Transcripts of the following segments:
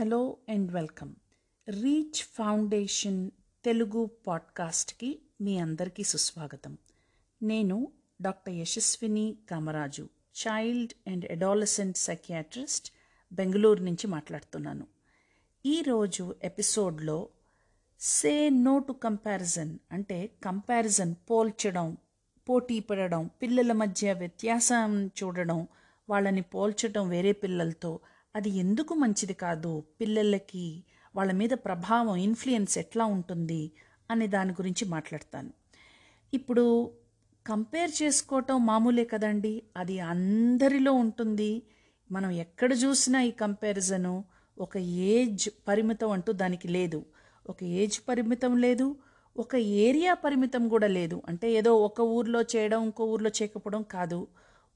Hello and welcome. Reach Foundation Telugu పాడ్కాస్ట్కి మీ అందరికీ సుస్వాగతం. నేను doctor Yashaswini Kamaraju child and adolescent psychiatrist Bengaluru నుంచి మాట్లాడుతున్నాను. ఈరోజు ఎపిసోడ్లో సే నో టు కంపారిజన్ అంటే కంపారిజన్ పోల్చడం పోటీ పడడం పిల్లల మధ్య వ్యత్యాసం చూడడం వాళ్ళని పోల్చడం వేరే పిల్లలతో అది ఎందుకు మంచిది కాదు? పిల్లలకి వాళ్ళ మీద ప్రభావం ఇన్ఫ్లుయెన్స్ ఎట్లా ఉంటుంది? అనే దాని గురించి మాట్లాడతాను. ఇప్పుడు కంపేర్ చేసుకోవటం మామూలే కదండి. అది అందరిలో ఉంటుంది. మనం ఎక్కడ చూసినా ఈ కంపారిజను ఒక ఏజ్ పరిమితం అంటూ దానికి లేదు. ఒక ఏజ్ పరిమితం లేదు. ఒక ఏరియా పరిమితం కూడా లేదు. అంటే ఏదో ఒక ఊర్లో చేయడం ఇంకో ఊర్లో చేయకపోవడం కాదు.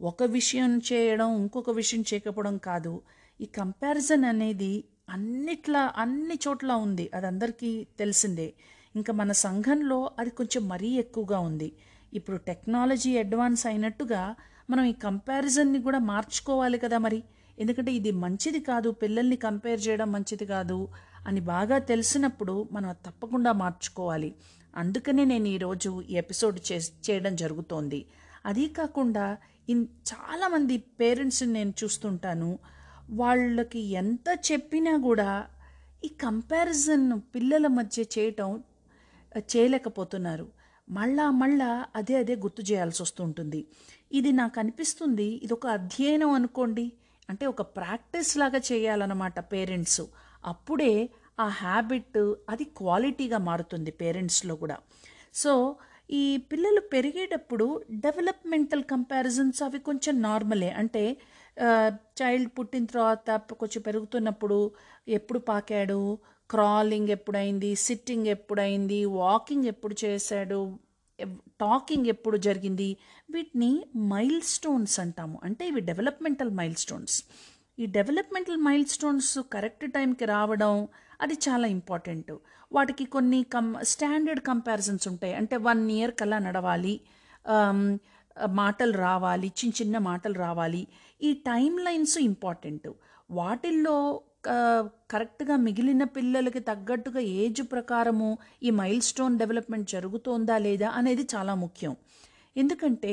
ఒక విషయం చేయడం ఇంకొక విషయం చేయకపోవడం కాదు. ఈ కంపారిజన్ అనేది అన్నిట్లా అన్ని చోట్ల ఉంది. అది అందరికీ తెలిసిందే. ఇంకా మన సంఘంలో అది కొంచెం మరీ ఎక్కువగా ఉంది. ఇప్పుడు టెక్నాలజీ అడ్వాన్స్ అయినట్టుగా మనం ఈ కంపారిజన్ని కూడా మార్చుకోవాలి కదా మరి. ఎందుకంటే ఇది మంచిది కాదు పిల్లల్ని కంపేర్ చేయడం మంచిది కాదు అని బాగా తెలిసినప్పుడు మనం తప్పకుండా మార్చుకోవాలి. అందుకనే నేను ఈరోజు ఈ ఎపిసోడ్ చే చేయడం జరుగుతోంది. అదీ కాకుండా ఇన్ చాలామంది పేరెంట్స్ని నేను చూస్తుంటాను. వాళ్ళకి ఎంత చెప్పినా కూడా ఈ కంపారిజన్ పిల్లల మధ్య చేయటం చేయలేకపోతున్నారు. మళ్ళా మళ్ళా అదే అదే గుర్తు చేయాల్సి వస్తుంటుంది ఇది నాకు అనిపిస్తుంది ఇది ఒక అధ్యయనం అనుకోండి. అంటే ఒక ప్రాక్టీస్ లాగా చేయాలన్నమాట పేరెంట్స్ అప్పుడే ఆ హ్యాబిట్ అది క్వాలిటీగా మారుతుంది పేరెంట్స్లో కూడా. సో ఈ పిల్లలు పెరిగేటప్పుడు డెవలప్మెంటల్ కంపారిజన్స్ అవి కొంచెం నార్మలే అంటే చైల్డ్ పుట్టిన తర్వాత కొంచెం పెరుగుతున్నప్పుడు ఎప్పుడు పాకాడు? క్రాలింగ్ ఎప్పుడైంది? సిట్టింగ్ ఎప్పుడైంది? వాకింగ్ ఎప్పుడు చేశాడు? టాకింగ్ ఎప్పుడు జరిగింది? వీటిని మైల్ స్టోన్స్ అంటాము. అంటే ఇవి డెవలప్మెంటల్ మైల్ స్టోన్స్ ఈ డెవలప్మెంటల్ మైల్ స్టోన్స్ కరెక్ట్ టైంకి రావడం అది చాలా ఇంపార్టెంట్ వాటికి కొన్ని కం స్టాండర్డ్ కంపారిజన్స్ ఉంటాయి. అంటే వన్ ఇయర్ కల్లా నడవాలి. మాటలు రావాలి చిన్న చిన్న మాటలు రావాలి. ఈ టైం లైన్స్ ఇంపార్టెంట్. వాటిల్లో కరెక్ట్గా మిగిలిన పిల్లలకి తగ్గట్టుగా ఏజ్ ప్రకారము ఈ మైల్ స్టోన్ డెవలప్మెంట్ జరుగుతోందా లేదా అనేది చాలా ముఖ్యం. ఎందుకంటే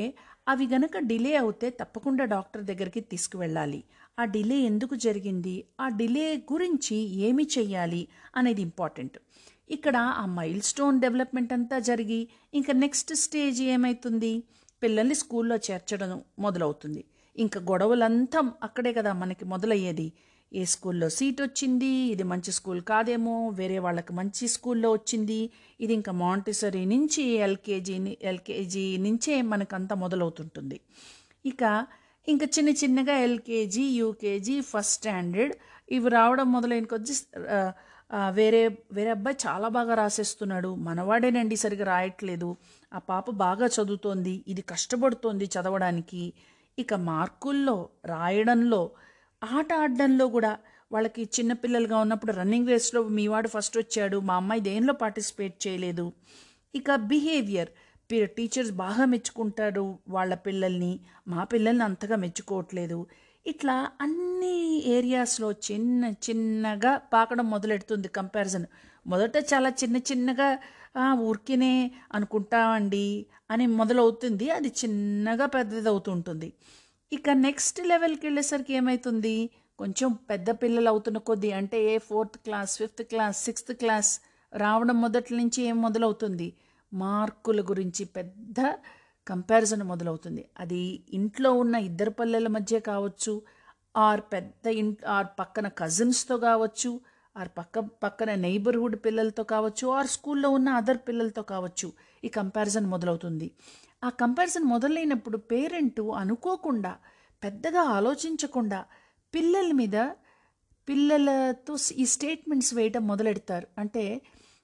అవి గనక డిలే అవుతే తప్పకుండా డాక్టర్ దగ్గరికి తీసుకువెళ్ళాలి. ఆ డిలే ఎందుకు జరిగింది? ఆ డిలే గురించి ఏమి చెయ్యాలి అనేది ఇంపార్టెంట్. ఇక్కడ ఆ మైల్ స్టోన్ డెవలప్మెంట్ అంతా జరిగి ఇంకా నెక్స్ట్ స్టేజ్ ఏమవుతుంది పిల్లల్ని స్కూల్లో చేర్చడం మొదలవుతుంది. ఇంకా గొడవలంతా అక్కడే కదా మనకి మొదలయ్యేది. ఏ స్కూల్లో సీట్ వచ్చింది ఇది మంచి స్కూల్ కాదేమో వేరే వాళ్ళకి మంచి స్కూల్లో వచ్చింది ఇది ఇంకా మాంటిసరీ నుంచి ఎల్కేజీ ఎల్కేజీ నుంచే మనకంతా మొదలవుతుంటుంది. ఇక ఇంకా చిన్న చిన్నగా ఎల్కేజీ యూకేజీ ఫస్ట్ స్టాండర్డ్ ఇవి రావడం మొదలైన కొద్ది వేరే వేరే అబ్బాయి చాలా బాగా రాసేస్తున్నాడు. మనవాడేనండి సరిగా రాయట్లేదు. ఆ పాప బాగా చదువుతోంది. ఇది కష్టపడుతోంది చదవడానికి. ఇక మార్కుల్లో రాయడంలో ఆట ఆడడంలో కూడా వాళ్ళకి చిన్నపిల్లలుగా ఉన్నప్పుడు రన్నింగ్ రేస్లో మీ వాడు ఫస్ట్ వచ్చాడు. మా అమ్మాయి దేనిలో పార్టిసిపేట్ చేయలేదు? ఇక బిహేవియర్. టీచర్స్ బాగా మెచ్చుకుంటారు వాళ్ళ పిల్లల్ని. మా పిల్లల్ని అంతగా మెచ్చుకోవట్లేదు. ఇట్లా అన్ని ఏరియాస్లో చిన్న చిన్నగా పాకడం మొదలెడుతుంది కంపారిజన్. మొదట చాలా చిన్న చిన్నగా ఊరికినే అనుకుంటామండి అని మొదలవుతుంది. అది చిన్నగా పెద్దదవుతుంటుంది. ఇక నెక్స్ట్ లెవెల్కి వెళ్ళేసరికి ఏమవుతుంది కొంచెం పెద్ద పిల్లలు అవుతున్న కొద్దీ అంటే ఏ fourth class fifth class sixth class రావడం మొదటి నుంచి ఏం మొదలవుతుంది? మార్కుల గురించి పెద్ద కంపారిజన్ మొదలవుతుంది. అది ఇంట్లో ఉన్న ఇద్దరు పల్లెల మధ్య కావచ్చు ఆర్ పెద్ద ఇన్ ఆర్ పక్కన కజిన్స్తో కావచ్చు ఆర్ పక్క పక్కన నైబర్హుడ్ పిల్లలతో కావచ్చు ఆర్ స్కూల్లో ఉన్న అదర్ పిల్లలతో కావచ్చు ఈ కంపారిజన్ మొదలవుతుంది. ఆ కంపారిజన్ మొదలైనప్పుడు పేరెంట్ అనుకోకుండా పెద్దగా ఆలోచించకుండా పిల్లల మీద పిల్లలతో ఈ స్టేట్మెంట్స్ వేయటం మొదలెడతారు. అంటే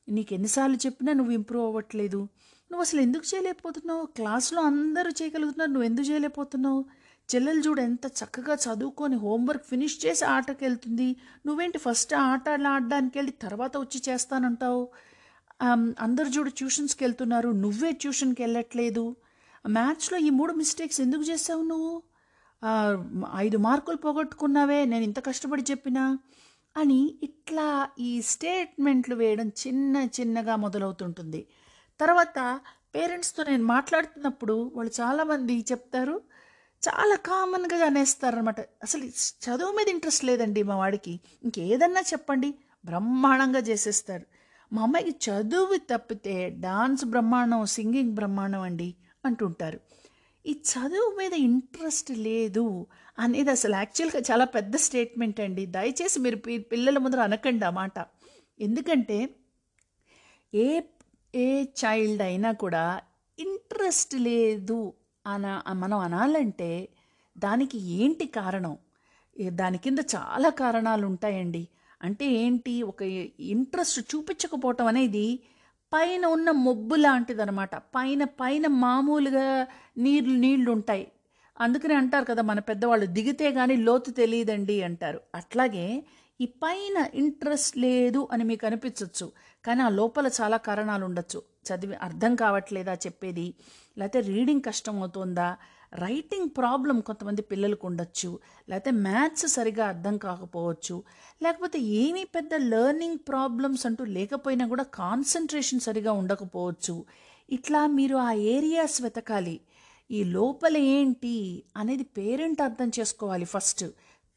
నీకు ఎన్నిసార్లు చెప్పినా నువ్వు ఇంప్రూవ్ అవ్వట్లేదు. నువ్వు అసలు ఎందుకు చేయలేకపోతున్నావు? క్లాస్లో అందరూ చేయగలుగుతున్నారు నువ్వు ఎందుకు చేయలేకపోతున్నావు? చెల్లెలు చూడు ఎంత చక్కగా చదువుకొని హోంవర్క్ ఫినిష్ చేసి ఆటకి వెళ్తుంది నువ్వేంటి ఫస్ట్ ఆట ఆడడానికి వెళ్ళి తర్వాత వచ్చి చేస్తానంటావు? అందరు చూడు ట్యూషన్స్కి వెళ్తున్నారు నువ్వే ట్యూషన్కి వెళ్ళట్లేదు మ్యాథ్స్లో ఈ మూడు మిస్టేక్స్ ఎందుకు చేసావు నువ్వు? ఐదు మార్కులు పోగొట్టుకున్నావే నేను ఇంత కష్టపడి చెప్పినా? అని ఇట్లా ఈ స్టేట్మెంట్లు వేయడం చిన్న చిన్నగా మొదలవుతుంటుంది. తర్వాత పేరెంట్స్తో నేను మాట్లాడుతున్నప్పుడు వాళ్ళు చాలామంది చెప్తారు చాలా కామన్గా అనేస్తారనమాట అసలు చదువు మీద ఇంట్రెస్ట్ లేదండి మా వాడికి. ఇంకేదన్నా చెప్పండి బ్రహ్మాండంగా చేసేస్తారు. మా అమ్మాయికి చదువు తప్పితే డాన్స్ బ్రహ్మాండం సింగింగ్ బ్రహ్మాండం అండి అంటుంటారు. ఈ చదువు మీద ఇంట్రెస్ట్ లేదు అనేది అసలు యాక్చువల్గా చాలా పెద్ద స్టేట్మెంట్ అండి. దయచేసి మీరు పిల్లల ముందర అనకండి ఆ మాట. ఎందుకంటే ఏ ఏ చైల్డ్ అయినా కూడా ఇంట్రెస్ట్ లేదు అన మనం అనాలంటే దానికి ఏంటి కారణం? దాని కింద చాలా కారణాలు ఉంటాయండి. అంటే ఏంటి? ఒక ఇంట్రెస్ట్ చూపించకపోవటం అనేది పైన ఉన్న మొబ్బు లాంటిదనమాట. పైన పైన మామూలుగా నీళ్ళు నీళ్ళు ఉంటాయి. అందుకనే అంటారు కదా మన పెద్దవాళ్ళు దిగితే కానీ లోతు తెలియదండి అంటారు. అట్లాగే ఈ పైన ఇంట్రెస్ట్ లేదు అని మీకు అనిపించవచ్చు కానీ ఆ లోపల చాలా కారణాలు ఉండొచ్చు చదివి అర్థం కావట్లేదా చెప్పేది లేకపోతే రీడింగ్ కష్టం అవుతుందా రైటింగ్ ప్రాబ్లం కొంతమంది పిల్లలకు ఉండొచ్చు లేకపోతే మ్యాథ్స్ సరిగా అర్థం కాకపోవచ్చు లేకపోతే ఏమీ పెద్ద లెర్నింగ్ ప్రాబ్లమ్స్ అంటూ లేకపోయినా కూడా కాన్సన్ట్రేషన్ సరిగా ఉండకపోవచ్చు. ఇట్లా మీరు ఆ ఏరియాస్ వెతకాలి. ఈ లోపల ఏంటి అనేది పేరెంట్ అర్థం చేసుకోవాలి ఫస్ట్.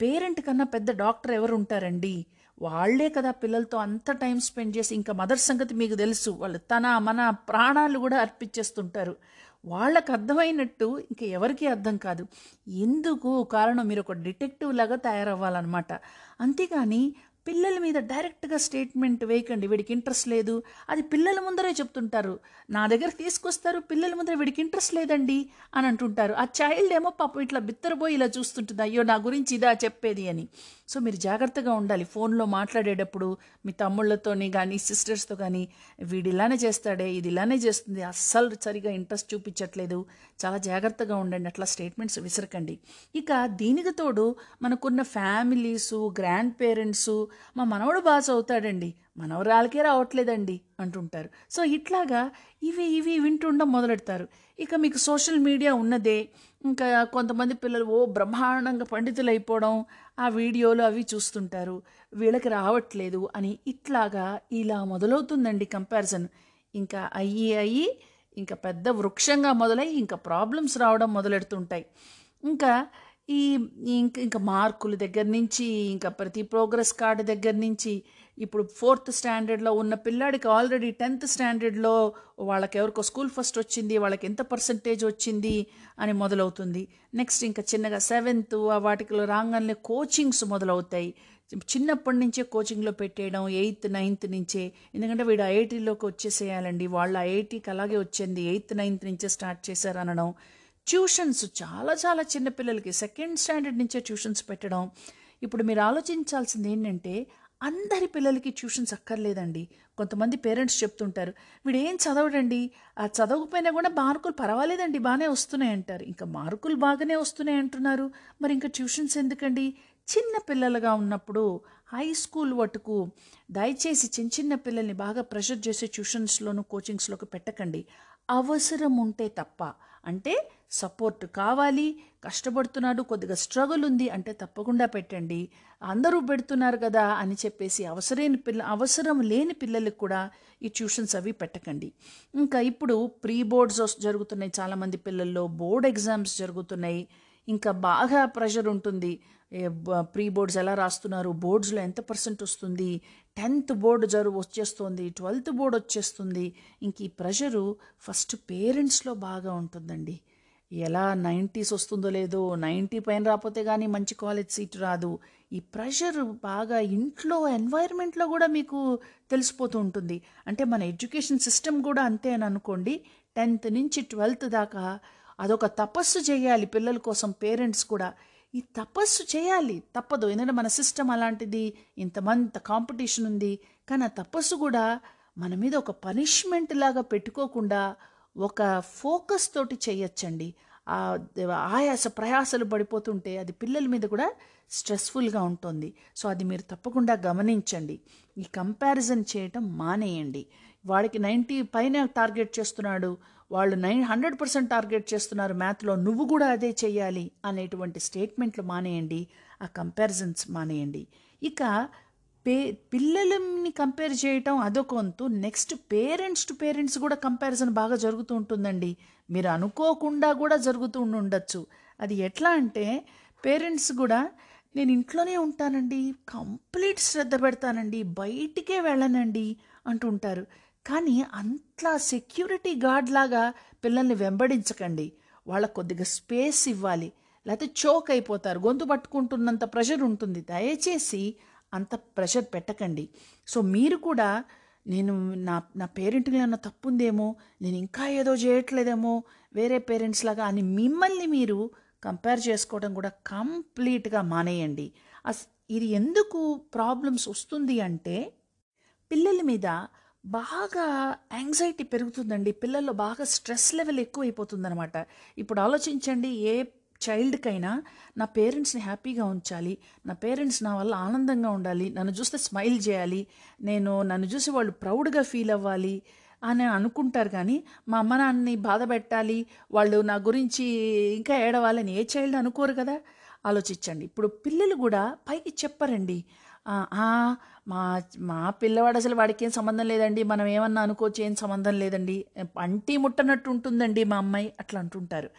పేరెంట్ కన్నా పెద్ద డాక్టర్ ఎవరు ఉంటారండి వాళ్ళే కదా పిల్లలతో అంత టైం స్పెండ్ చేసి ఇంకా మదర్ సంగతి మీకు తెలుసు. వాళ్ళు తన మన ప్రాణాలు కూడా అర్పించేస్తుంటారు. వాళ్ళకు అర్థమైనట్టు ఇంకా ఎవరికీ అర్థం కాదు. ఎందుకు కారణం మీరు ఒక డిటెక్టివ్ లాగా తయారవ్వాలన్నమాట. అంతేగాని పిల్లల మీద డైరెక్ట్గా స్టేట్మెంట్ వేయకండి. వీడికి ఇంట్రెస్ట్ లేదు. అది పిల్లల ముందరే చెప్తుంటారు. నా దగ్గర తీసుకొస్తారు పిల్లల ముందర వీడికి ఇంట్రెస్ట్ లేదండి అని అంటుంటారు. ఆ చైల్డ్ ఏమో పాపం ఇట్లా బిత్తరపోయి ఇలా చూస్తుంటుంది. అయ్యో నా గురించి ఇదా చెప్పేది అని. సో మీరు జాగ్రత్తగా ఉండాలి. ఫోన్లో మాట్లాడేటప్పుడు మీ తమ్ముళ్ళతోని కానీ సిస్టర్స్తో కానీ వీడు ఇలానే చేస్తాడే ఇది ఇలానే చేస్తుంది. అస్సలు సరిగా ఇంట్రెస్ట్ చూపించట్లేదు. చాలా జాగ్రత్తగా ఉండండి. అట్లా స్టేట్మెంట్స్ విసరకండి. ఇక దీనికి తోడు మనకున్న ఫ్యామిలీసు గ్రాండ్ పేరెంట్స్ మా మనవడు బాగా చదువుతాడండి మనవరాలకే రావట్లేదండి అంటుంటారు. సో ఇట్లాగా ఇవి ఇవి వింటుండడం మొదలెడతారు. ఇక మీకు సోషల్ మీడియా ఉన్నదే ఇంకా కొంతమంది పిల్లలు ఓ బ్రహ్మాండంగా పండితులు అయిపోవడం ఆ వీడియోలు అవి చూస్తుంటారు. వీళ్ళకి రావట్లేదు అని ఇట్లాగా ఇలా మొదలవుతుందండి కంపారిజన్. ఇంకా అయ్యి అయ్యి ఇంకా పెద్ద వృక్షంగా మొదలై ఇంకా ప్రాబ్లమ్స్ రావడం మొదలెడుతుంటాయి. ఇంకా ఈ ఇంక ఇంకా మార్కుల దగ్గర నుంచి ఇంకా ప్రతి ప్రోగ్రెస్ కార్డు దగ్గర నుంచి ఇప్పుడు ఫోర్త్ స్టాండర్డ్లో ఉన్న పిల్లాడికి ఆల్రెడీ టెన్త్ స్టాండర్డ్లో వాళ్ళకి ఎవరికో స్కూల్ ఫస్ట్ వచ్చింది వాళ్ళకి ఎంత పర్సంటేజ్ వచ్చింది అని మొదలవుతుంది. నెక్స్ట్ ఇంకా చిన్నగా సెవెంత్ వాటికిలో రాగానే కోచింగ్స్ మొదలవుతాయి. చిన్నప్పటి నుంచే కోచింగ్లో పెట్టేయడం ఎయిత్ నైన్త్ నుంచే. ఎందుకంటే వీడు ఐఐటీలోకి వచ్చేసేయాలండి. వాళ్ళు ఐఐటీకి అలాగే వచ్చింది ఎయిత్ నైన్త్ నుంచే స్టార్ట్ చేశారు అనడం ట్యూషన్స్ చాలా చాలా చిన్న పిల్లలకి సెకండ్ స్టాండర్డ్ నుంచే ట్యూషన్స్ పెట్టడం. ఇప్పుడు మీరు ఆలోచించాల్సింది ఏంటంటే అందరి పిల్లలకి ట్యూషన్స్ అక్కర్లేదండి. కొంతమంది పేరెంట్స్ చెప్తుంటారు వీడు ఏం చదవడండి? ఆ చదవకపోయినా కూడా మార్కులు పర్వాలేదండి బాగానే వస్తున్నాయి అంటారు. ఇంకా మార్కులు బాగానే వస్తున్నాయి అంటున్నారు. మరి ఇంకా ట్యూషన్స్ ఎందుకండి? చిన్న పిల్లలుగా ఉన్నప్పుడు హై స్కూల్ వటుకు దయచేసి చిన్న చిన్న పిల్లల్ని బాగా ప్రెషర్ చేసే ట్యూషన్స్లోను కోచింగ్స్లోకి పెట్టకండి. అవసరం ఉంటే తప్ప. అంటే సపోర్ట్ కావాలి కష్టపడుతున్నాడు కొద్దిగా స్ట్రగుల్ ఉంది అంటే తప్పకుండా పెట్టండి. అందరూ పెడుతున్నారు కదా అని చెప్పేసి అవసరమైన పిల్ల అవసరం లేని పిల్లలకు కూడా ఈ ట్యూషన్స్ అవి పెట్టకండి. ఇంకా ఇప్పుడు ప్రీ బోర్డ్స్ జరుగుతున్నాయి చాలామంది పిల్లల్లో బోర్డ్ ఎగ్జామ్స్ జరుగుతున్నాయి. ఇంకా బాగా ప్రెషర్ ఉంటుంది. ప్రీ బోర్డ్స్ ఎలా రాస్తున్నారు బోర్డ్స్లో ఎంత పర్సెంట్ వస్తుంది టెన్త్ బోర్డు జరుగు వచ్చేస్తుంది ట్వెల్త్ బోర్డు వచ్చేస్తుంది. ఇంక ఈ ప్రెషరు ఫస్ట్ పేరెంట్స్లో బాగా ఉంటుందండి. ఎలా నైంటీస్ వస్తుందో లేదో నైంటీ పైన రాకపోతే కానీ మంచి కాలేజ్ సీట్ రాదు. ఈ ప్రెషర్ బాగా ఇంట్లో ఎన్వైర్న్మెంట్లో కూడా మీకు తెలిసిపోతూ ఉంటుంది. అంటే మన ఎడ్యుకేషన్ సిస్టమ్ కూడా అంతే అని అనుకోండి టెన్త్ నుంచి ట్వెల్త్ దాకా అదొక తపస్సు చేయాలి పిల్లల కోసం పేరెంట్స్ కూడా. ఈ తపస్సు చేయాలి. తప్పదు. ఎందుకంటే మన సిస్టమ్ అలాంటిది. ఇంతమంత కాంపిటీషన్ ఉంది. కానీ ఆ తపస్సు కూడా మన మీద ఒక పనిష్మెంట్ లాగా పెట్టుకోకుండా ఒక ఫోకస్ తోటి చేయొచ్చండి. ఆయాస ప్రయాసలు పడిపోతుంటే అది పిల్లల మీద కూడా స్ట్రెస్ఫుల్గా ఉంటుంది. సో అది మీరు తప్పకుండా గమనించండి. ఈ కంపారిజన్ చేయటం మానేయండి. వాడికి నైంటీ పైన టార్గెట్ చేస్తున్నాడు. వాళ్ళు నైన్ హండ్రెడ్ పర్సెంట్ టార్గెట్ చేస్తున్నారు మ్యాథ్లో నువ్వు కూడా అదే చేయాలి అనేటువంటి స్టేట్మెంట్లు మానేయండి ఆ కంపారిజన్స్ మానేయండి. ఇక పే పిల్లలని కంపేర్ చేయటం అదొక వంతు. నెక్స్ట్ పేరెంట్స్ టు పేరెంట్స్ కూడా కంపారిజన్ బాగా జరుగుతూ ఉంటుందండి. మీరు అనుకోకుండా కూడా జరుగుతూ ఉండొచ్చు. అది ఎట్లా అంటే పేరెంట్స్ కూడా నేను ఇంట్లోనే ఉంటానండి కంప్లీట్ శ్రద్ధ పెడతానండి బయటికే వెళ్ళనండి అంటుంటారు కానీ అంతలా సెక్యూరిటీ గార్డ్ లాగా పిల్లల్ని వెంబడించకండి. వాళ్ళకు కొద్దిగా స్పేస్ ఇవ్వాలి. లేకపోతే చోక్ అయిపోతారు. గొంతు పట్టుకుంటున్నంత ప్రెషర్ ఉంటుంది. దయచేసి అంత ప్రెషర్ పెట్టకండి. సో మీరు కూడా నేను నా నా పేరెంట్కి ఏమన్నా తప్పు ఉందేమో నేను ఇంకా ఏదో చేయట్లేదేమో వేరే పేరెంట్స్ లాగా అని మిమ్మల్ని మీరు కంపేర్ చేసుకోవడం కూడా కంప్లీట్గా మానేయండి. అస్ ఇది ఎందుకు ప్రాబ్లమ్స్ వస్తుంది అంటే పిల్లల మీద బాగా యాంగ్జైటీ పెరుగుతుందండి. పిల్లల్లో బాగా స్ట్రెస్ లెవెల్ ఎక్కువైపోతుందనమాట ఇప్పుడు ఆలోచించండి ఏ చైల్డ్కైనా నా పేరెంట్స్ని హ్యాపీగా ఉంచాలి నా పేరెంట్స్ నా వల్ల ఆనందంగా ఉండాలి నన్ను చూస్తే స్మైల్ చేయాలి నేను నన్ను చూసి వాళ్ళు ప్రౌడ్గా ఫీల్ అవ్వాలి అని అనుకుంటారు కానీ మా అమ్మ నాన్నని బాధ పెట్టాలి వాళ్ళు నా గురించి ఇంకా ఏడవాలని ఏ చైల్డ్ అనుకోరు కదా? ఆలోచించండి. ఇప్పుడు పిల్లలు కూడా పైకి చెప్పరండి. మా మా పిల్లవాడు అసలు వాడికి ఏం సంబంధం లేదండి. మనం ఏమన్నా అనుకోవచ్చు ఏం సంబంధం లేదండి. పంటి ముట్టనట్టు ఉంటుందండి మా అమ్మాయి అట్లా అంటుంటారు.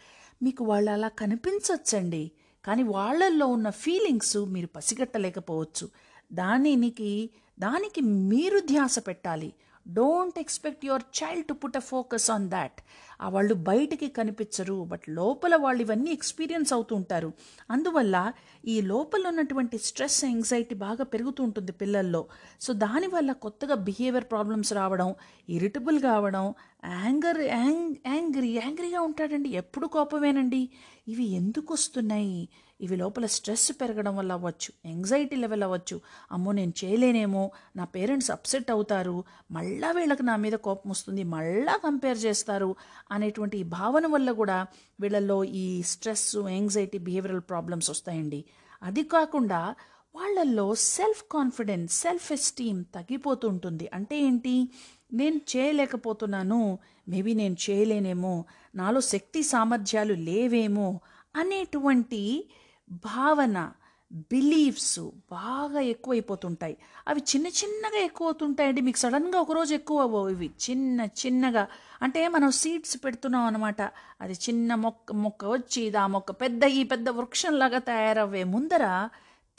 మీకు వాళ్ళు అలా కనిపించవచ్చండి కానీ వాళ్ళల్లో ఉన్న ఫీలింగ్స్ మీరు పసిగట్టలేకపోవచ్చు. దానికి దానికి మీరు ధ్యాస పెట్టాలి. Don't expect your child to put a focus on that ఆ వాళ్ళు బయటికి కనిపించరు బట్ లోపల వాళ్ళు ఇవన్నీ ఎక్స్పీరియన్స్ అవుతూ ఉంటారు. అందువల్ల ఈ లోపల ఉన్నటువంటి స్ట్రెస్ యాంగ్జైటీ బాగా పెరుగుతూ ఉంటుంది పిల్లల్లో. సో దానివల్ల కొత్తగా బిహేవియర్ ప్రాబ్లమ్స్ రావడం ఇరిటబుల్ కావడం యాంగర్ యాంగ్ యాంగ్రీ యాంగ్రీగా ఉంటాడండి. ఎప్పుడు కోపమేనండి? ఇవి ఎందుకు వస్తున్నాయి? ఇవి లోపల స్ట్రెస్ పెరగడం వల్ల అవ్వచ్చు యాంగ్జైటీ లెవెల్ అవ్వచ్చు. అమ్మో నేను చేయలేనేమో నా పేరెంట్స్ అప్సెట్ అవుతారు మళ్ళా వీళ్ళకి నా మీద కోపం వస్తుంది మళ్ళా కంపేర్ చేస్తారు అనేటువంటి ఈ భావన వల్ల కూడా వీళ్ళల్లో ఈ స్ట్రెస్ యాంగ్జైటీ బిహేవియరల్ ప్రాబ్లమ్స్ వస్తాయండి. అది కాకుండా వాళ్ళల్లో సెల్ఫ్ కాన్ఫిడెన్స్ సెల్ఫ్ ఎస్టీమ్ తగ్గిపోతూ ఉంటుంది. అంటే ఏంటి? నేను చేయలేకపోతున్నాను మేబీ నేను చేయలేనేమో నాలో శక్తి సామర్థ్యాలు లేవేమో అనేటువంటి భావన బిలీఫ్స్ బాగా ఎక్కువైపోతుంటాయి. అవి చిన్న చిన్నగా ఎక్కువ అవుతుంటాయండి మీకు సడన్గా ఒకరోజు ఎక్కువ ఇవి చిన్న చిన్నగా. అంటే మనం సీడ్స్ పెడుతున్నాం అనమాట అది చిన్న మొక్క మొక్క వచ్చి ఆ మొక్క పెద్ద ఈ పెద్ద వృక్షంలాగా తయారవ్వే ముందర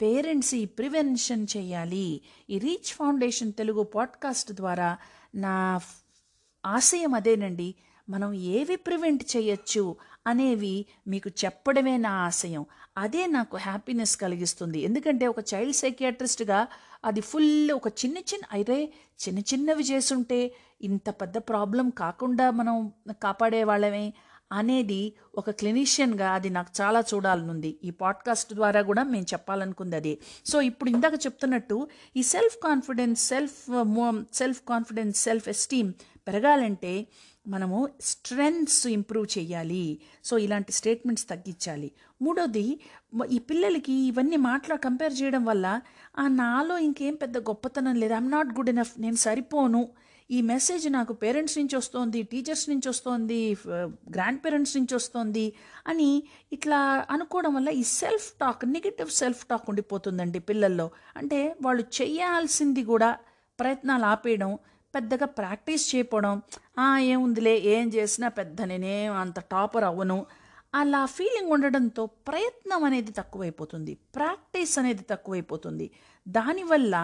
పేరెంట్స్ ఈ ప్రివెన్షన్ చేయాలి. ఈ రీచ్ ఫౌండేషన్ తెలుగు పాడ్కాస్ట్ ద్వారా నా ఆశయం అదేనండి. మనం ఏవి ప్రివెంట్ చేయొచ్చు అనేవి మీకు చెప్పడమే నా ఆశయం. అదే నాకు హ్యాపీనెస్ కలిగిస్తుంది. ఎందుకంటే ఒక చైల్డ్ సైకియాట్రిస్ట్గా అది ఫుల్ ఒక చిన్న చిన్న అయితే చిన్న చిన్నవి చేస్తుంటే ఇంత పెద్ద ప్రాబ్లం కాకుండా మనం కాపాడే వాళ్ళమే అనేది ఒక క్లినీషియన్గా అది నాకు చాలా చూడాలనుంది. ఈ పాడ్కాస్ట్ ద్వారా కూడా మేము చెప్పాలనుకుంది అదే. సో ఇప్పుడు ఇందాక చెప్తున్నట్టు ఈ self confidence self self confidence self esteem పెరగాలంటే మనము స్ట్రెంగ్స్ ఇంప్రూవ్ చేయాలి సో ఇలాంటి స్టేట్మెంట్స్ తగ్గించాలి. మూడోది ఈ పిల్లలకి ఇవన్నీ మాట్లా కంపేర్ చేయడం వల్ల ఆ నాలో ఇంకేం పెద్ద గొప్పతనం లేదు. ఐఎమ్ నాట్ గుడ్ ఎనఫ్ నేను సరిపోను. ఈ మెసేజ్ నాకు పేరెంట్స్ నుంచి వస్తోంది టీచర్స్ నుంచి వస్తోంది గ్రాండ్ పేరెంట్స్ నుంచి వస్తోంది అని ఇట్లా అనుకోవడం వల్ల ఈ self talk negative self talk ఉండిపోతుందండి పిల్లల్లో. అంటే వాళ్ళు చేయాల్సింది కూడా ప్రయత్నాలు ఆపేయడం పెద్దగా ప్రాక్టీస్ చేయకపోవడం ఏముందిలే ఏం చేసినా పెద్ద నేనేం అంత టాపర్ అవ్వను. అలా ఫీలింగ్ ఉండడంతో ప్రయత్నం అనేది తక్కువైపోతుంది. ప్రాక్టీస్ అనేది తక్కువైపోతుంది. దానివల్ల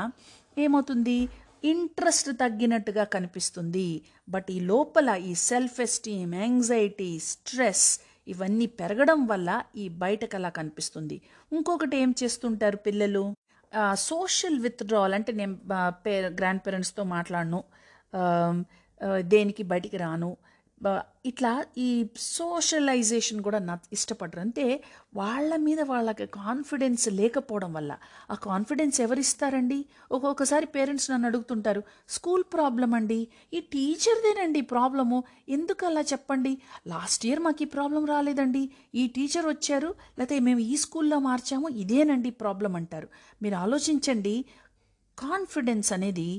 ఏమవుతుంది? ఇంట్రెస్ట్ తగ్గినట్టుగా కనిపిస్తుంది. బట్ ఈ లోపల ఈ సెల్ఫ్ ఎస్టీమ్ యాంగ్జైటీ స్ట్రెస్ ఇవన్నీ పెరగడం వల్ల ఈ బయటకు అలా కనిపిస్తుంది. ఇంకొకటి ఏం చేస్తుంటారు పిల్లలు? సోషల్ విత్డ్రాల్ అంటే నేను పే గ్రాండ్ పేరెంట్స్తో మాట్లాడను. దేనికి బయటికి రాను. ఇట్లా ఈ సోషలైజేషన్ కూడా నా ఇష్టపడరు. అంటే వాళ్ళ మీద వాళ్ళకి కాన్ఫిడెన్స్ లేకపోవడం వల్ల. ఆ కాన్ఫిడెన్స్ ఎవరిస్తారండి? ఒక్కొక్కసారి పేరెంట్స్ నన్ను అడుగుతుంటారు స్కూల్ ప్రాబ్లం అండి? ఈ టీచర్దేనండి ప్రాబ్లము? ఎందుకు అలా చెప్పండి? లాస్ట్ ఇయర్ మాకు ఈ ప్రాబ్లం రాలేదండి. ఈ టీచర్ వచ్చారు లేకపోతే మేము ఈ స్కూల్లో మార్చాము ఇదేనండి ప్రాబ్లం అంటారు. మీరు ఆలోచించండి కాన్ఫిడెన్స్ అనేది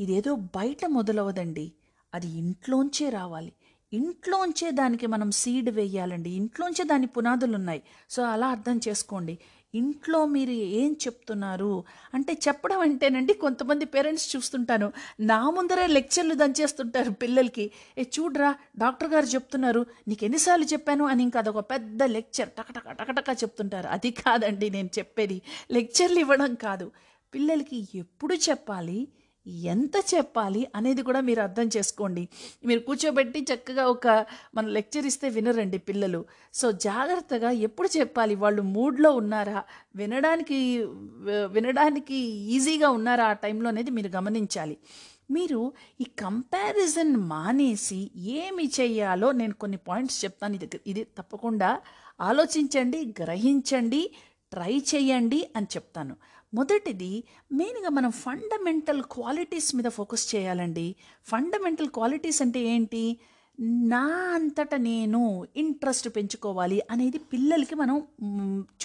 ఇదేదో బయట మొదలవదండి. అది ఇంట్లోంచే రావాలి. ఇంట్లోంచే దానికి మనం సీడ్ వేయాలండి. ఇంట్లోంచే దాని పునాదులు ఉన్నాయి సో అలా అర్థం చేసుకోండి. ఇంట్లో మీరు ఏం చెప్తున్నారు? అంటే చెప్పడం అంటేనండి కొంతమంది పేరెంట్స్ చూస్తుంటాను. నా ముందరే లెక్చర్లు దంచేస్తుంటారు పిల్లలకి. ఏ చూడరా డాక్టర్ గారు చెప్తున్నారు. నీకు ఎన్నిసార్లు చెప్పాను? అని ఇంకా అదొక పెద్ద లెక్చర్ టకటక టకటక చెప్తుంటారు. అది కాదండి నేను చెప్పేది. లెక్చర్లు ఇవ్వడం కాదు. పిల్లలకి ఎప్పుడు చెప్పాలి? ఎంత చెప్పాలి అనేది కూడా మీరు అర్థం చేసుకోండి. మీరు కూర్చోబెట్టి చక్కగా ఒక మన లెక్చర్ ఇస్తే వినరండి పిల్లలు. సో జాగ్రత్తగా ఎప్పుడు చెప్పాలి? వాళ్ళు మూడ్లో ఉన్నారా? వినడానికి వినడానికి ఈజీగా ఉన్నారా ఆ టైంలో అనేది మీరు గమనించాలి. మీరు ఈ కంపారిజన్ మానేసి ఏమి చేయాలో నేను కొన్ని పాయింట్స్ చెప్తాను ఇది ఇది తప్పకుండా ఆలోచించండి గ్రహించండి ట్రై చేయండి అని చెప్తాను. మొదటిది మెయిన్గా మనం ఫండమెంటల్ క్వాలిటీస్ మీద ఫోకస్ చేయాలండి. ఫండమెంటల్ క్వాలిటీస్ అంటే ఏంటి? నా అంతట నేను ఇంట్రెస్ట్ పెంచుకోవాలి అనేది పిల్లలకి మనం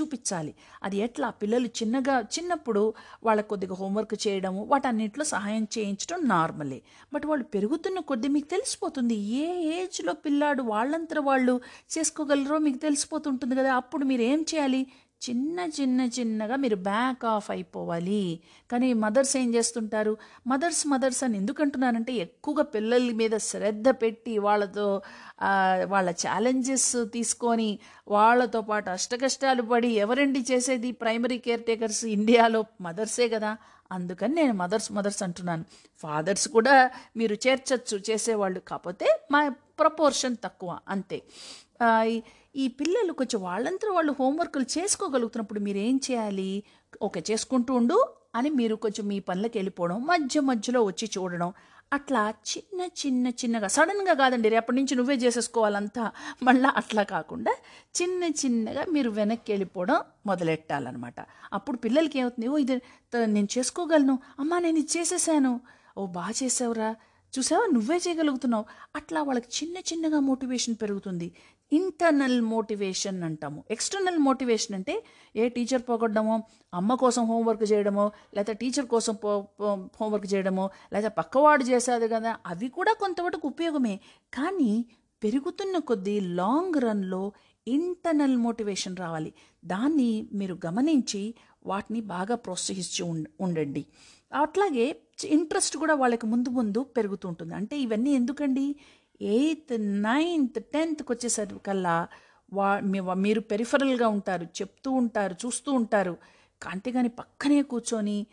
చూపించాలి. అది ఎట్లా? పిల్లలు చిన్నగా చిన్నప్పుడు వాళ్ళ కొద్దిగా హోంవర్క్ చేయడము వాటన్నిటిలో సహాయం చేయించడం నార్మలే. బట్ వాళ్ళు పెరుగుతున్న కొద్దీ మీకు తెలిసిపోతుంది. ఏ ఏజ్లో పిల్లాడు వాళ్ళంతా వాళ్ళు చేసుకోగలరో మీకు తెలిసిపోతుంటుంది కదా. అప్పుడు మీరు ఏం చేయాలి? చిన్న చిన్న చిన్నగా మీరు బ్యాక్ ఆఫ్ అయిపోవాలి. కానీ మదర్స్ ఏం చేస్తుంటారు? మదర్స్ మదర్స్ అని ఎందుకంటున్నానంటే ఎక్కువగా పిల్లల మీద శ్రద్ధ పెట్టి వాళ్ళతో వాళ్ళ ఛాలెంజెస్ తీసుకొని వాళ్ళతో పాటు అష్టకష్టాలు పడి ఎవరండి చేసేది? ప్రైమరీ కేర్ టేకర్స్ ఇండియాలో మదర్సే కదా. అందుకని నేను మదర్స్ మదర్స్ అంటున్నాను. ఫాదర్స్ కూడా మీరు చేర్చచ్చు చేసేవాళ్ళు. కాకపోతే మా ప్రపోర్షన్ తక్కువ. అంతే. ఈ- పిల్లలు కొంచెం వాళ్ళంతా వాళ్ళు హోంవర్క్లు చేసుకోగలుగుతున్నప్పుడు మీరు ఏం చేయాలి? ఓకే చేసుకుంటూ ఉండు అని మీరు కొంచెం మీ పనులకు వెళ్ళిపోవడం మధ్య మధ్యలో వచ్చి చూడడం అట్లా చిన్న చిన్న చిన్నగా సడన్గా కాదండి రేపటి నుంచి నువ్వే చేసేసుకోవాలంతా. మళ్ళీ అట్లా కాకుండా చిన్న చిన్నగా మీరు వెనక్కి వెళ్ళిపోవడం మొదలెట్టాలన్నమాట. అప్పుడు పిల్లలకి ఏమవుతుంది? ఓ ఇది త- నేను చేసుకోగలను. అమ్మా నేను ఇది చేసేసాను. ఓ బాగా చేసావురా. చూసావా? నువ్వే చేయగలుగుతున్నావు. అట్లా వాళ్ళకి చిన్న చిన్నగా మోటివేషన్ పెరుగుతుంది. ఇంటర్నల్ మోటివేషన్ అంటాము. ఎక్స్టర్నల్ మోటివేషన్ అంటే ఏ టీచర్ పోగొట్టడమో అమ్మ కోసం హోంవర్క్ చేయడమో లేకపోతే టీచర్ కోసం పో హోంవర్క్ చేయడమో లేకపోతే పక్కవాడు చేశాడు కదా అవి కూడా కొంతవరకు ఉపయోగమే. కానీ పెరుగుతున్న కొద్దీ లాంగ్ రన్లో ఇంటర్నల్ మోటివేషన్ రావాలి. దాన్ని మీరు గమనించి వాటిని బాగా ప్రోత్సహిస్తూ ఉండండి. అట్లాగే ఇంట్రెస్ట్ కూడా వాళ్ళకి ముందు ముందు పెరుగుతూ ఉంటుంది. అంటే ఇవన్నీ ఎందుకండి? ఎయిత్ నైన్త్ టెన్త్కి వచ్చేసరికల్లా వా మీరు పెరిఫరల్గా ఉంటారు చెప్తూ ఉంటారు చూస్తూ ఉంటారు. అంతేగాని పక్కనే కూర్చొని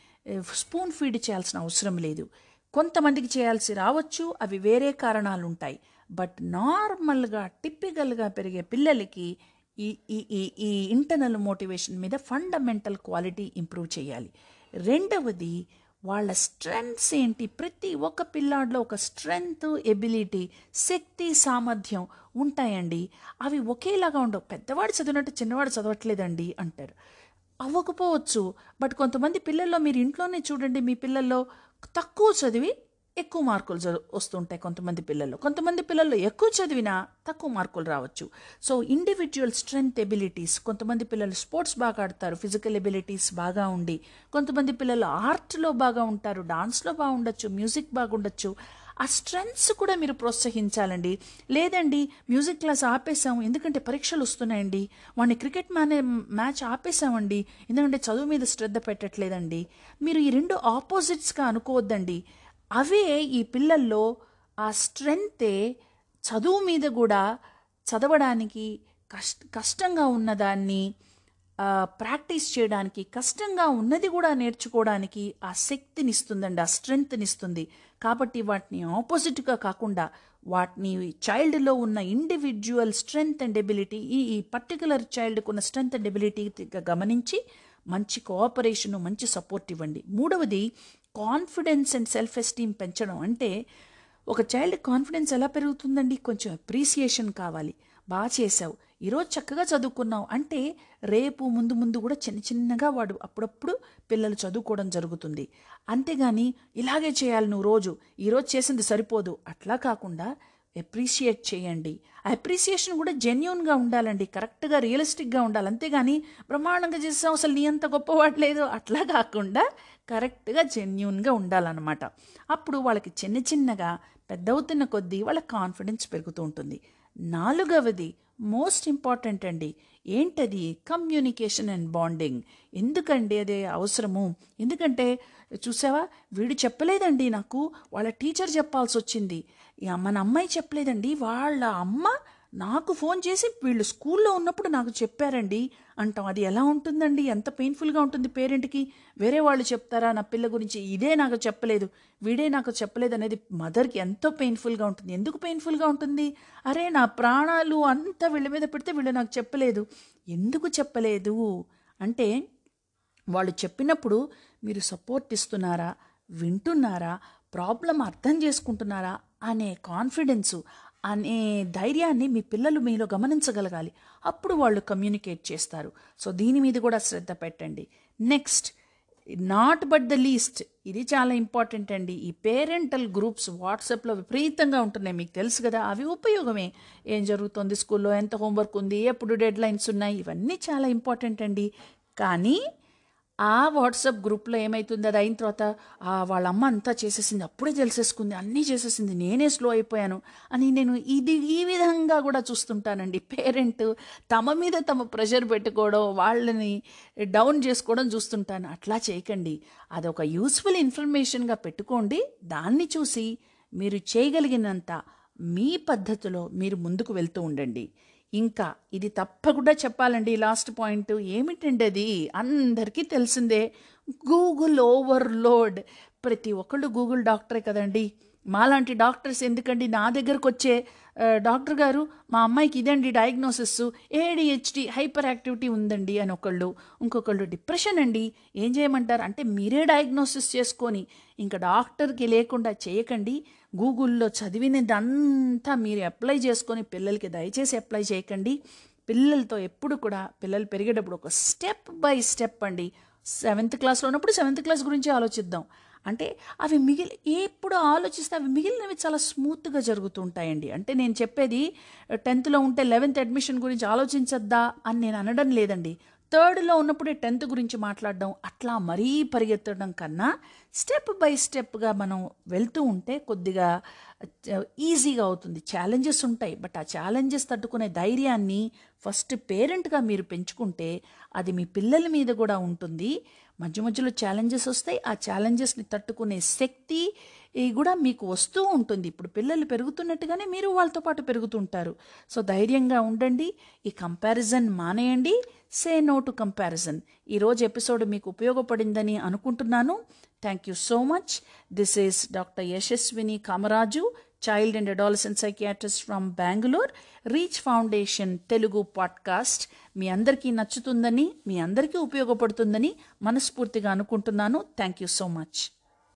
స్పూన్ ఫీడ్ చేయాల్సిన అవసరం లేదు. కొంతమందికి చేయాల్సి రావచ్చు అవి వేరే కారణాలు ఉంటాయి బట్ నార్మల్గా టిప్పికల్గా పెరిగే పిల్లలకి ఈ ఈ ఈ ఈ ఇంటర్నల్ మోటివేషన్ మీద ఫండమెంటల్ క్వాలిటీ ఇంప్రూవ్ చేయాలి. రెండవది వాళ్ళ స్ట్రెంగ్స్ ఏంటి? ప్రతి ఒక్క పిల్లాడిలో ఒక స్ట్రెంగ్త్ ఎబిలిటీ శక్తి సామర్థ్యం ఉంటాయండి. అవి ఒకేలాగా ఉండవు. పెద్దవాడు చదివినట్టు చిన్నవాడు చదవట్లేదండి అంటారు. అవ్వకపోవచ్చు. బట్ కొంతమంది పిల్లల్లో మీరు ఇంట్లోనే చూడండి మీ పిల్లల్లో తక్కువ చదివి ఎక్కువ మార్కులు జ- వస్తుంటాయి కొంతమంది పిల్లల్లో. కొంతమంది పిల్లల్లో ఎక్కువ చదివినా తక్కువ మార్కులు రావచ్చు. సో ఇండివిజువల్ స్ట్రెంగ్త్ ఎబిలిటీస్ కొంతమంది పిల్లలు స్పోర్ట్స్ బాగా ఆడతారు ఫిజికల్ ఎబిలిటీస్ బాగా ఉండి కొంతమంది పిల్లలు ఆర్ట్లో బాగా ఉంటారు డాన్స్లో బాగుండొచ్చు మ్యూజిక్ బాగుండొచ్చు. ఆ స్ట్రెంగ్స్ కూడా మీరు ప్రోత్సహించాలండి. లేదండి మ్యూజిక్ క్లాస్ ఆపేసాం ఎందుకంటే పరీక్షలు వస్తున్నాయండి. వాడిని క్రికెట్ మ్యానే మ్యాచ్ ఆపేసామండి ఎందుకంటే చదువు మీద శ్రద్ధ పెట్టట్లేదండి. మీరు ఈ రెండు ఆపోజిట్స్గా అనుకోవద్దండి. అవే ఈ పిల్లల్లో ఆ స్ట్రెంగ్తే చదువు మీద కూడా చదవడానికి కష్ట కష్టంగా ఉన్నదాన్ని ప్రాక్టీస్ చేయడానికి కష్టంగా ఉన్నది కూడా నేర్చుకోవడానికి ఆ శక్తిని ఇస్తుందండి ఆ స్ట్రెంగ్త్నిస్తుంది. కాబట్టి వాటిని ఆపోజిట్గా కాకుండా వాటిని చైల్డ్లో ఉన్న ఇండివిజువల్ స్ట్రెంగ్త్ అండ్ ఎబిలిటీ ఈ ఈ పర్టికులర్ చైల్డ్కు ఉన్న స్ట్రెంగ్త్ అండ్ ఎబిలిటీగా గమనించి మంచి కోఆపరేషన్ మంచి సపోర్ట్ ఇవ్వండి. మూడవది కాన్ఫిడెన్స్ అండ్ సెల్ఫ్ ఎస్టీమ్ పెంచడం అంటే ఒక చైల్డ్ కాన్ఫిడెన్స్ ఎలా పెరుగుతుందండి? కొంచెం అప్రిసియేషన్ కావాలి. బాగా చేసావు ఈరోజు చక్కగా చదువుకున్నావు. అంటే రేపు ముందు ముందు కూడా చిన్న చిన్నగా వాడు అప్పుడప్పుడు పిల్లలు చదువుకోవడం జరుగుతుంది. అంతేగాని ఇలాగే చేయాలి నువ్వు రోజు. ఈరోజు చేసింది సరిపోదు. అట్లా కాకుండా అప్రిషియేట్ చేయండి. ఆ అప్రిసియేషన్ కూడా జెన్యున్గా ఉండాలండి. కరెక్ట్గా రియలిస్టిక్గా ఉండాలి. అంతేగాని బ్రహ్మాండంగా చేసాం అసలు నీ అంత గొప్పవాడు లేదు. అట్లా కాకుండా కరెక్ట్గా జెన్యున్గా ఉండాలన్నమాట. అప్పుడు వాళ్ళకి చిన్న చిన్నగా పెద్దవుతున్న కొద్దీ వాళ్ళ కాన్ఫిడెన్స్ పెరుగుతూ ఉంటుంది. నాలుగవది మోస్ట్ ఇంపార్టెంట్ అండి ఏంటది? Communication and bonding. ఎందుకండి అదే అవసరము? ఎందుకంటే చూసావా? వీడు చెప్పలేదండి నాకు వాళ్ళ టీచర్ చెప్పాల్సి వచ్చింది మన అమ్మాయి చెప్పలేదండి వాళ్ళ అమ్మ నాకు ఫోన్ చేసి వీళ్ళు స్కూల్లో ఉన్నప్పుడు నాకు చెప్పారండి. అంటాం అది ఎలా ఉంటుందండి? ఎంత పెయిన్ఫుల్గా ఉంటుంది పేరెంట్కి? వేరే వాళ్ళు చెప్తారా? నా పిల్ల గురించి ఇదే నాకు చెప్పలేదు. వీడే నాకు చెప్పలేదు అనేది మదర్కి ఎంతో పెయిన్ఫుల్గా ఉంటుంది. ఎందుకు పెయిన్ఫుల్గా ఉంటుంది? అరే నా ప్రాణాలు అంతా వీళ్ళ మీద పెడితే వీళ్ళు నాకు చెప్పలేదు. ఎందుకు చెప్పలేదు? అంటే వాళ్ళు చెప్పినప్పుడు మీరు సపోర్ట్ ఇస్తున్నారా? వింటున్నారా? ప్రాబ్లం అర్థం చేసుకుంటున్నారా? అనే కాన్ఫిడెన్సు అనే ధైర్యాన్ని మీ పిల్లలు మీలో గమనించగలగాలి. అప్పుడు వాళ్ళు కమ్యూనికేట్ చేస్తారు. సో దీని మీద కూడా శ్రద్ధ పెట్టండి. Next not but the least ఇది చాలా ఇంపార్టెంట్ అండి. ఈ పేరెంటల్ గ్రూప్స్ వాట్సాప్లో విపరీతంగా ఉంటున్నాయి. మీకు తెలుసు కదా అవి ఉపయోగమే. ఏం జరుగుతుంది స్కూల్లో ఎంత హోంవర్క్ ఉంది? ఎప్పుడు డెడ్ లైన్స్ ఉన్నాయి? ఇవన్నీ చాలా ఇంపార్టెంట్ అండి. కానీ ఆ వాట్సాప్ గ్రూప్లో ఏమవుతుంది అది అయిన తర్వాత వాళ్ళ అమ్మ అంతా చేసేసింది అప్పుడే తెలిసేసుకుంది అన్నీ చేసేసింది నేనే స్లో అయిపోయాను అని నేను ఇది ఈ విధంగా కూడా చూస్తుంటానండి. పేరెంట్ తమ మీద తమ ప్రెషర్ పెట్టుకోవడం వాళ్ళని డౌన్ చేసుకోవడం చూస్తుంటాను. అట్లా చేయకండి. అదొక యూస్ఫుల్ ఇన్ఫర్మేషన్గా పెట్టుకోండి. దాన్ని చూసి మీరు చేయగలిగినంత మీ పద్ధతిలో మీరు ముందుకు వెళ్తూ ఉండండి. ఇంకా ఇది తప్పకుండా చెప్పాలండి లాస్ట్ పాయింట్ ఏమిటండి అది అందరికీ తెలిసిందే గూగుల్ ఓవర్లోడ్ ప్రతి ఒక్కళ్ళు గూగుల్ డాక్టరే కదండి. మాలాంటి డాక్టర్స్ ఎందుకండి నా దగ్గరకు వచ్చే డాక్టర్ గారు? మా అమ్మాయికి ఇదండి డయాగ్నోసిస్ ఏడిహెచ్డి హైపర్ యాక్టివిటీ ఉందండి అని ఒకళ్ళు. ఇంకొకళ్ళు డిప్రెషన్ అండి. ఏం చేయమంటారు? అంటే మీరే డయాగ్నోసిస్ చేసుకొని ఇంకా డాక్టర్కి లేకుండా చేయకండి. గూగుల్లో చదివినదంతా మీరు అప్లై చేసుకొని పిల్లలకి దయచేసి అప్లై చేయకండి. పిల్లలతో ఎప్పుడు కూడా పిల్లలు పెరిగేటప్పుడు ఒక స్టెప్ బై స్టెప్ అండి. సెవెంత్ క్లాస్లో ఉన్నప్పుడు సెవెంత్ క్లాస్ గురించి ఆలోచిద్దాం. అంటే అవి మిగిలి ఎప్పుడు ఆలోచిస్తే అవి మిగిలినవి చాలా స్మూత్గా జరుగుతూ ఉంటాయండి అంటే నేను చెప్పేది టెన్త్లో ఉంటే లెవెన్త్ అడ్మిషన్ గురించి ఆలోచించద్దా అని నేను అనడం లేదండి. థర్డ్లో ఉన్నప్పుడే టెన్త్ గురించి మాట్లాడడం అట్లా మరీ పరిగెత్తడం కన్నా స్టెప్ బై స్టెప్గా మనం వెళ్తూ ఉంటే కొద్దిగా ఈజీగా అవుతుంది. ఛాలెంజెస్ ఉంటాయి. బట్ ఆ ఛాలెంజెస్ తట్టుకునే ధైర్యాన్ని ఫస్ట్ పేరెంట్గా మీరు పెంచుకుంటే అది మీ పిల్లల మీద కూడా ఉంటుంది. మధ్య మధ్యలో ఛాలెంజెస్ వస్తాయి. ఆ ఛాలెంజెస్ని తట్టుకునే శక్తి కూడా మీకు వస్తూ ఉంటుంది. ఇప్పుడు పిల్లలు పెరుగుతున్నట్టుగానే మీరు వాళ్ళతో పాటు పెరుగుతుంటారు. సో ధైర్యంగా ఉండండి. ఈ కంపారిజన్ మానేయండి. సే నో టు కంపారిజన్ ఈరోజు ఎపిసోడ్ మీకు ఉపయోగపడిందని అనుకుంటున్నాను. Thank you so much this is doctor Yashaswini Kamaraju child and adolescent psychiatrist from Bengaluru Reach Foundation Telugu podcast మీ అందరికీ నచ్చుతుందని మీ అందరికీ ఉపయోగపడుతుందని మనస్ఫూర్తిగా అనుకుంటున్నాను. Thank you so much